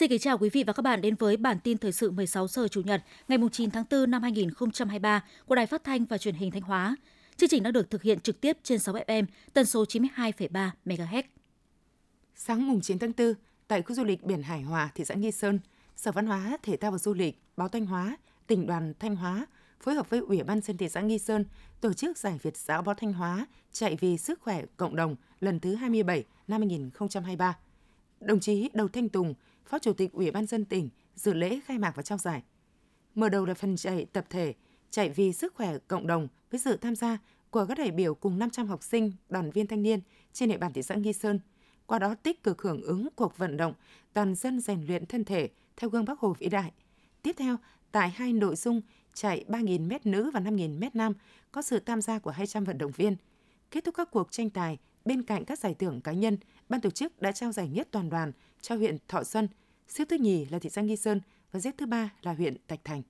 Xin kính chào quý vị và các bạn đến với bản tin thời sự 16 giờ Chủ nhật ngày 9 tháng 4 năm 2023 của Đài Phát thanh và Truyền hình Thanh Hóa. Chương trình đã được thực hiện trực tiếp trên 6 FM, tần số 92,3 MHz. Sáng mùng 9 tháng 4, tại khu du lịch biển Hải Hòa, thị xã Nghi Sơn, Sở Văn hóa, Thể thao và Du lịch, Báo Thanh Hóa, tỉnh đoàn Thanh Hóa phối hợp với Ủy ban dân thị xã Nghi Sơn tổ chức giải Việt giáo Báo Thanh Hóa chạy vì sức khỏe cộng đồng lần thứ 27 năm 2023. Đồng chí Đầu Thanh Tùng, Phó Chủ tịch Ủy ban dân tỉnh dự lễ khai mạc và trao giải. Mở đầu là phần chạy tập thể chạy vì sức khỏe cộng đồng với sự tham gia của các đại biểu cùng 500 học sinh, đoàn viên thanh niên trên địa bàn thị xã Nghi Sơn. Qua đó tích cực hưởng ứng cuộc vận động toàn dân rèn luyện thân thể theo gương Bắc Hồ vĩ đại. Tiếp theo, tại hai nội dung chạy 3.000 m nữ và 5.000 m nam có sự tham gia của 200 vận động viên. Kết thúc các cuộc tranh tài, bên cạnh các giải thưởng cá nhân, ban tổ chức đã trao giải nhất toàn đoàn cho huyện Thọ Xuân, xếp thứ nhì là thị xã Nghi Sơn và xếp thứ ba là huyện Thạch Thành.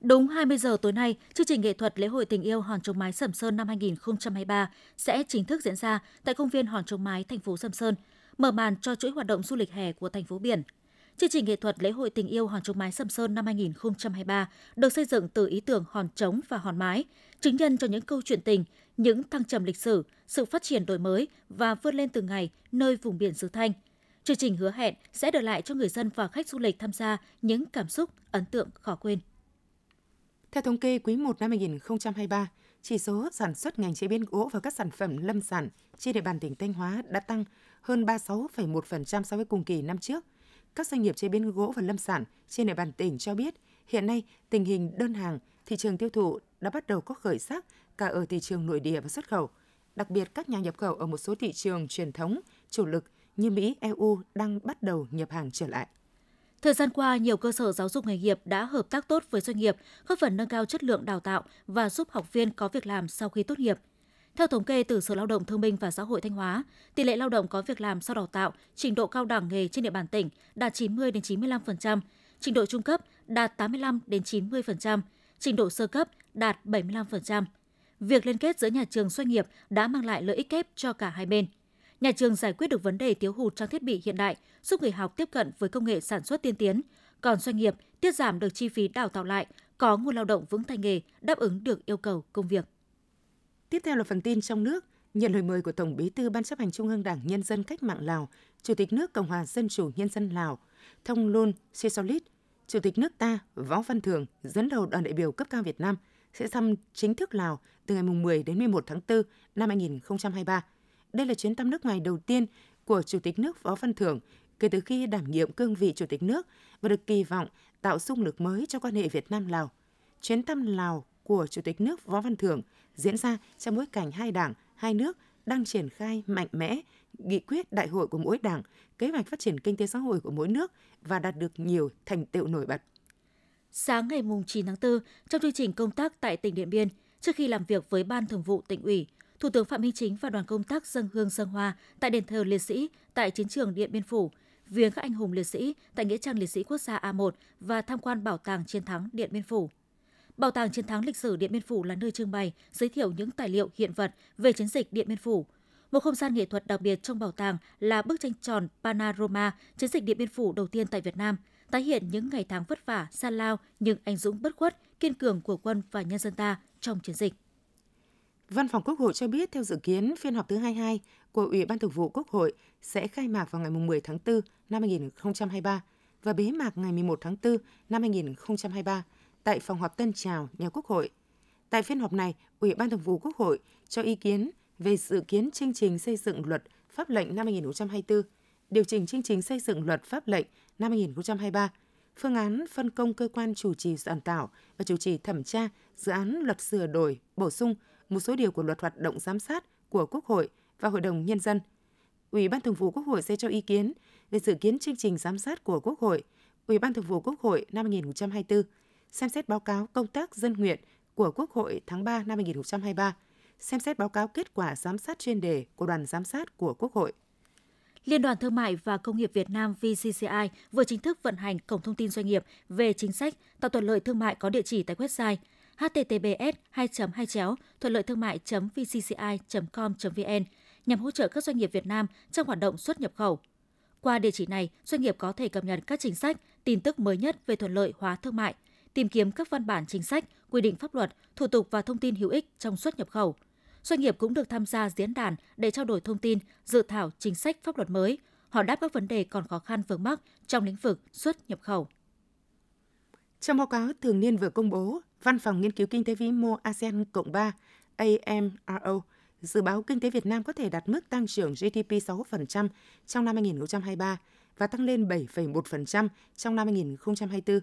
Đúng 20 giờ tối nay, chương trình nghệ thuật lễ hội tình yêu Hòn Trống Mái Sầm Sơn năm 2023 sẽ chính thức diễn ra tại công viên Hòn Trống Mái, thành phố Sầm Sơn, mở màn cho chuỗi hoạt động du lịch hè của thành phố biển. Chương trình nghệ thuật lễ hội tình yêu Hòn Trống Mái Sầm Sơn năm 2023 được xây dựng từ ý tưởng hòn trống và hòn mái, chứng nhân cho những câu chuyện tình, những thăng trầm lịch sử, sự phát triển đổi mới và vươn lên từng ngày nơi vùng biển xứ Thanh. Chương trình hứa hẹn sẽ đưa lại cho người dân và khách du lịch tham gia những cảm xúc ấn tượng khó quên. Theo thống kê quý 1 năm 2023, chỉ số sản xuất ngành chế biến gỗ và các sản phẩm lâm sản trên địa bàn tỉnh Thanh Hóa đã tăng hơn 36,1% so với cùng kỳ năm trước. Các doanh nghiệp chế biến gỗ và lâm sản trên địa bàn tỉnh cho biết, hiện nay tình hình đơn hàng, thị trường tiêu thụ đã bắt đầu có khởi sắc cả ở thị trường nội địa và xuất khẩu. Đặc biệt, các nhà nhập khẩu ở một số thị trường truyền thống, chủ lực như Mỹ, EU đang bắt đầu nhập hàng trở lại. Thời gian qua, nhiều cơ sở giáo dục nghề nghiệp đã hợp tác tốt với doanh nghiệp, góp phần nâng cao chất lượng đào tạo và giúp học viên có việc làm sau khi tốt nghiệp. Theo thống kê từ Sở Lao động Thương binh và Xã hội Thanh Hóa, tỷ lệ lao động có việc làm sau đào tạo, trình độ cao đẳng nghề trên địa bàn tỉnh đạt 90 đến 95%, trình độ trung cấp đạt 85 đến 90%, trình độ sơ cấp đạt 75%. Việc liên kết giữa nhà trường doanh nghiệp đã mang lại lợi ích kép cho cả hai bên – nhà trường giải quyết được vấn đề thiếu hụt trang thiết bị hiện đại, giúp người học tiếp cận với công nghệ sản xuất tiên tiến, còn doanh nghiệp tiết giảm được chi phí đào tạo lại, có nguồn lao động vững tay nghề đáp ứng được yêu cầu công việc. Tiếp theo là phần tin trong nước, nhận lời mời của Tổng Bí thư Ban chấp hành Trung ương Đảng Nhân dân Cách mạng Lào, Chủ tịch nước Cộng hòa Dân chủ Nhân dân Lào, Thông Luân Sisolit, Chủ tịch nước ta Võ Văn Thường dẫn đầu đoàn đại biểu cấp cao Việt Nam sẽ thăm chính thức Lào từ ngày 10 đến 11 tháng 4 năm 2023 đây là chuyến thăm nước ngoài đầu tiên của Chủ tịch nước Võ Văn Thưởng kể từ khi đảm nhiệm cương vị Chủ tịch nước và được kỳ vọng tạo xung lực mới cho quan hệ Việt Nam-Lào. Chuyến thăm Lào của Chủ tịch nước Võ Văn Thưởng diễn ra trong bối cảnh hai đảng, hai nước đang triển khai mạnh mẽ nghị quyết đại hội của mỗi đảng, kế hoạch phát triển kinh tế xã hội của mỗi nước và đạt được nhiều thành tựu nổi bật. Sáng ngày 9 tháng 4, trong chương trình công tác tại tỉnh Điện Biên, trước khi làm việc với Ban Thường vụ tỉnh ủy, Thủ tướng Phạm Minh Chính và đoàn công tác dân hương dân hoa tại đền thờ liệt sĩ tại chiến trường Điện Biên Phủ, viếng các anh hùng liệt sĩ tại nghĩa trang liệt sĩ quốc gia A1 và tham quan bảo tàng chiến thắng Điện Biên Phủ. Bảo tàng chiến thắng lịch sử Điện Biên Phủ là nơi trưng bày, giới thiệu những tài liệu hiện vật về chiến dịch Điện Biên Phủ. Một không gian nghệ thuật đặc biệt trong bảo tàng là bức tranh tròn Panorama chiến dịch Điện Biên Phủ đầu tiên tại Việt Nam, tái hiện những ngày tháng vất vả, xa lao nhưng anh dũng bất khuất, kiên cường của quân và nhân dân ta trong chiến dịch. Văn phòng Quốc hội cho biết theo dự kiến phiên họp thứ 22 của Ủy ban Thường vụ Quốc hội sẽ khai mạc vào ngày 10 tháng 4 năm 2023 và bế mạc ngày 11 tháng 4 năm 2023 tại phòng họp Tân Trào, nhà Quốc hội. Tại phiên họp này, Ủy ban Thường vụ Quốc hội cho ý kiến về dự kiến chương trình xây dựng luật pháp lệnh năm 2024, điều chỉnh chương trình xây dựng luật pháp lệnh năm 2023, phương án phân công cơ quan chủ trì soạn thảo và chủ trì thẩm tra dự án luật sửa đổi, bổ sung một số điều của luật hoạt động giám sát của Quốc hội và Hội đồng Nhân dân. Ủy ban Thường vụ Quốc hội sẽ cho ý kiến về dự kiến chương trình giám sát của Quốc hội, Ủy ban Thường vụ Quốc hội năm 2024, xem xét báo cáo công tác dân nguyện của Quốc hội tháng 3 năm 2023, xem xét báo cáo kết quả giám sát chuyên đề của đoàn giám sát của Quốc hội. Liên đoàn Thương mại và Công nghiệp Việt Nam VCCI vừa chính thức vận hành cổng thông tin doanh nghiệp về chính sách tạo thuận lợi thương mại có địa chỉ tại website https 2 2 chéo thuận lợi thương mại vcci com vn nhằm hỗ trợ các doanh nghiệp Việt Nam trong hoạt động xuất nhập khẩu. Qua địa chỉ này, doanh nghiệp có thể cập nhật các chính sách, tin tức mới nhất về thuận lợi hóa thương mại, tìm kiếm các văn bản chính sách, quy định pháp luật, thủ tục và thông tin hữu ích trong xuất nhập khẩu. Doanh nghiệp cũng được tham gia diễn đàn để trao đổi thông tin, dự thảo chính sách pháp luật mới, họ đáp các vấn đề còn khó khăn vướng mắc trong lĩnh vực xuất nhập khẩu. Trong báo cáo thường niên vừa công bố, Văn phòng Nghiên cứu Kinh tế Vĩ mô ASEAN Cộng 3 AMRO dự báo kinh tế Việt Nam có thể đạt mức tăng trưởng GDP 6% trong năm 2023 và tăng lên 7,1% trong năm 2024.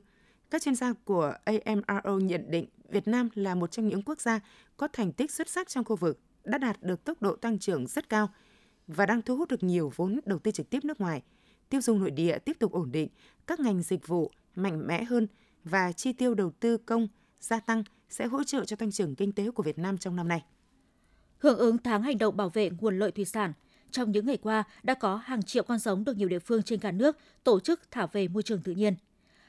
Các chuyên gia của AMRO nhận định Việt Nam là một trong những quốc gia có thành tích xuất sắc trong khu vực, đã đạt được tốc độ tăng trưởng rất cao và đang thu hút được nhiều vốn đầu tư trực tiếp nước ngoài. Tiêu dùng nội địa tiếp tục ổn định, các ngành dịch vụ mạnh mẽ hơn và chi tiêu đầu tư công gia tăng sẽ hỗ trợ cho tăng trưởng kinh tế của Việt Nam trong năm nay. Hưởng ứng tháng hành động bảo vệ nguồn lợi thủy sản, trong những ngày qua đã có hàng triệu con giống được nhiều địa phương trên cả nước tổ chức thả về môi trường tự nhiên.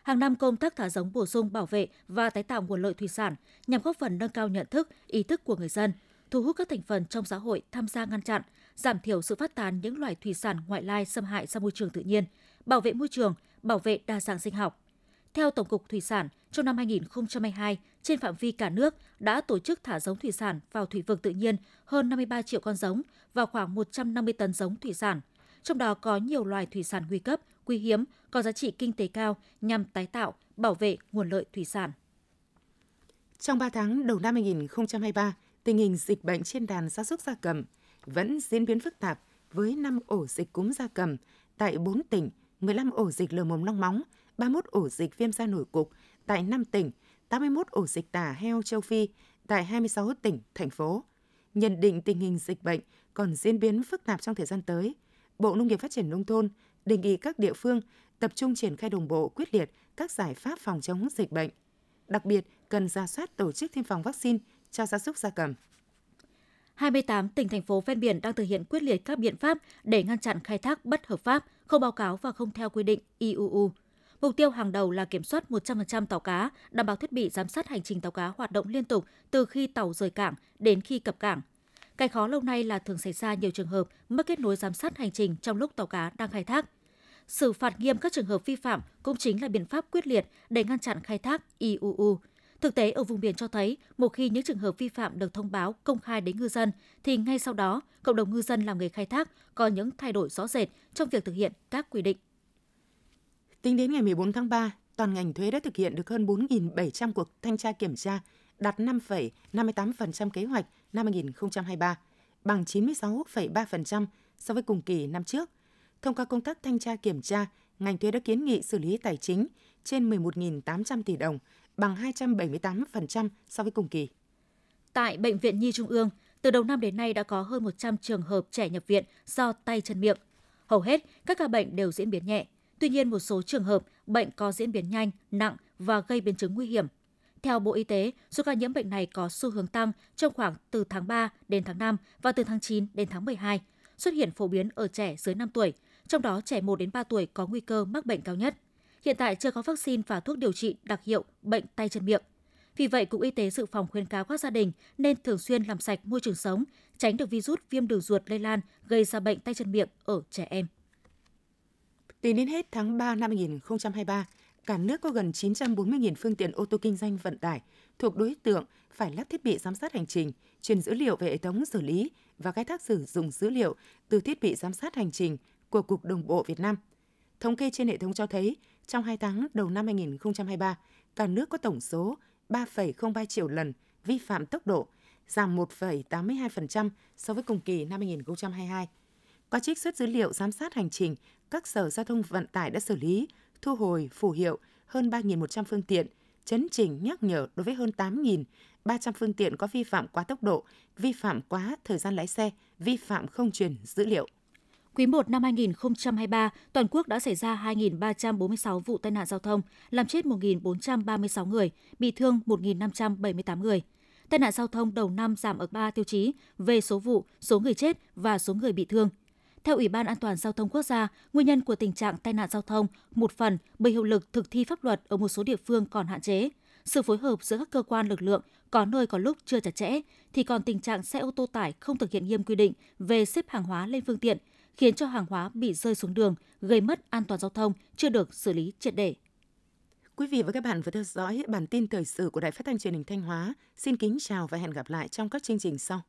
Hàng năm công tác thả giống bổ sung bảo vệ và tái tạo nguồn lợi thủy sản nhằm góp phần nâng cao nhận thức, ý thức của người dân, thu hút các thành phần trong xã hội tham gia ngăn chặn, giảm thiểu sự phát tán những loài thủy sản ngoại lai xâm hại ra môi trường tự nhiên, bảo vệ môi trường, bảo vệ đa dạng sinh học. Theo Tổng cục Thủy sản, trong năm 2022, trên phạm vi cả nước đã tổ chức thả giống thủy sản vào thủy vực tự nhiên hơn 53 triệu con giống và khoảng 150 tấn giống thủy sản. Trong đó có nhiều loài thủy sản nguy cấp, quý hiếm, có giá trị kinh tế cao nhằm tái tạo, bảo vệ nguồn lợi thủy sản. Trong 3 tháng đầu năm 2023, tình hình dịch bệnh trên đàn gia súc gia cầm vẫn diễn biến phức tạp với 5 ổ dịch cúm gia cầm tại 4 tỉnh, 15 ổ dịch lở mồm long móng, 31 ổ dịch viêm da nổi cục tại 5 tỉnh, 81 ổ dịch tả heo châu Phi tại 26 tỉnh, thành phố. Nhận định tình hình dịch bệnh còn diễn biến phức tạp trong thời gian tới, Bộ Nông nghiệp Phát triển Nông thôn đề nghị các địa phương tập trung triển khai đồng bộ quyết liệt các giải pháp phòng chống dịch bệnh. Đặc biệt, cần ra soát tổ chức tiêm phòng vaccine cho gia súc gia cầm. 28 tỉnh thành phố ven biển đang thực hiện quyết liệt các biện pháp để ngăn chặn khai thác bất hợp pháp, không báo cáo và không theo quy định IUU. Mục tiêu hàng đầu là kiểm soát 100% tàu cá, đảm bảo thiết bị giám sát hành trình tàu cá hoạt động liên tục từ khi tàu rời cảng đến khi cập cảng. Cái khó lâu nay là thường xảy ra nhiều trường hợp mất kết nối giám sát hành trình trong lúc tàu cá đang khai thác. Xử phạt nghiêm các trường hợp vi phạm cũng chính là biện pháp quyết liệt để ngăn chặn khai thác IUU. Thực tế ở vùng biển cho thấy, một khi những trường hợp vi phạm được thông báo công khai đến ngư dân, thì ngay sau đó, cộng đồng ngư dân làm nghề khai thác có những thay đổi rõ rệt trong việc thực hiện các quy định. Tính đến ngày 14 tháng 3, toàn ngành thuế đã thực hiện được hơn 4.700 cuộc thanh tra kiểm tra, đạt 5,58% kế hoạch năm 2023, bằng 96,3% so với cùng kỳ năm trước. Thông qua công tác thanh tra kiểm tra, ngành thuế đã kiến nghị xử lý tài chính trên 11.800 tỷ đồng, bằng 278% so với cùng kỳ. Tại Bệnh viện Nhi Trung ương, từ đầu năm đến nay đã có hơn 100 trường hợp trẻ nhập viện do tay chân miệng. Hầu hết các ca bệnh đều diễn biến nhẹ, Tuy nhiên, một số trường hợp bệnh có diễn biến nhanh, nặng và gây biến chứng nguy hiểm. Theo Bộ Y tế, số ca nhiễm bệnh này có xu hướng tăng trong khoảng từ tháng 3 đến tháng 5 và từ tháng 9 đến tháng 12, xuất hiện phổ biến ở trẻ dưới 5 tuổi, trong đó trẻ 1 đến 3 tuổi có nguy cơ mắc bệnh cao nhất. Hiện tại chưa có vaccine và thuốc điều trị đặc hiệu bệnh tay chân miệng. Vì vậy, Cục Y tế Dự phòng khuyên cáo các gia đình nên thường xuyên làm sạch môi trường sống, tránh được virus viêm đường ruột lây lan gây ra bệnh tay chân miệng ở trẻ em. Tính đến hết tháng 3 năm 2023, cả nước có gần 940.000 phương tiện ô tô kinh doanh vận tải thuộc đối tượng phải lắp thiết bị giám sát hành trình, truyền dữ liệu về hệ thống xử lý và khai thác sử dụng dữ liệu từ thiết bị giám sát hành trình của Cục Đồng bộ Việt Nam. Thống kê trên hệ thống cho thấy, trong 2 tháng đầu năm 2023, cả nước có tổng số 3,03 triệu lần vi phạm tốc độ, giảm 1,82% so với cùng kỳ năm 2022. Qua trích xuất dữ liệu giám sát hành trình, các sở giao thông vận tải đã xử lý, thu hồi, phù hiệu hơn 3.100 phương tiện, chấn chỉnh nhắc nhở đối với hơn 8.300 phương tiện có vi phạm quá tốc độ, vi phạm quá thời gian lái xe, vi phạm không truyền dữ liệu. Quý 1 năm 2023, toàn quốc đã xảy ra 2.346 vụ tai nạn giao thông, làm chết 1.436 người, bị thương 1.578 người. Tai nạn giao thông đầu năm giảm ở 3 tiêu chí về số vụ, số người chết và số người bị thương – theo Ủy ban An toàn giao thông quốc gia, nguyên nhân của tình trạng tai nạn giao thông một phần bởi hiệu lực thực thi pháp luật ở một số địa phương còn hạn chế. Sự phối hợp giữa các cơ quan lực lượng có nơi có lúc chưa chặt chẽ thì còn tình trạng xe ô tô tải không thực hiện nghiêm quy định về xếp hàng hóa lên phương tiện, khiến cho hàng hóa bị rơi xuống đường, gây mất an toàn giao thông chưa được xử lý triệt để. Quý vị và các bạn vừa theo dõi bản tin thời sự của Đài Phát thanh Truyền hình Thanh Hóa. Xin kính chào và hẹn gặp lại trong các chương trình sau.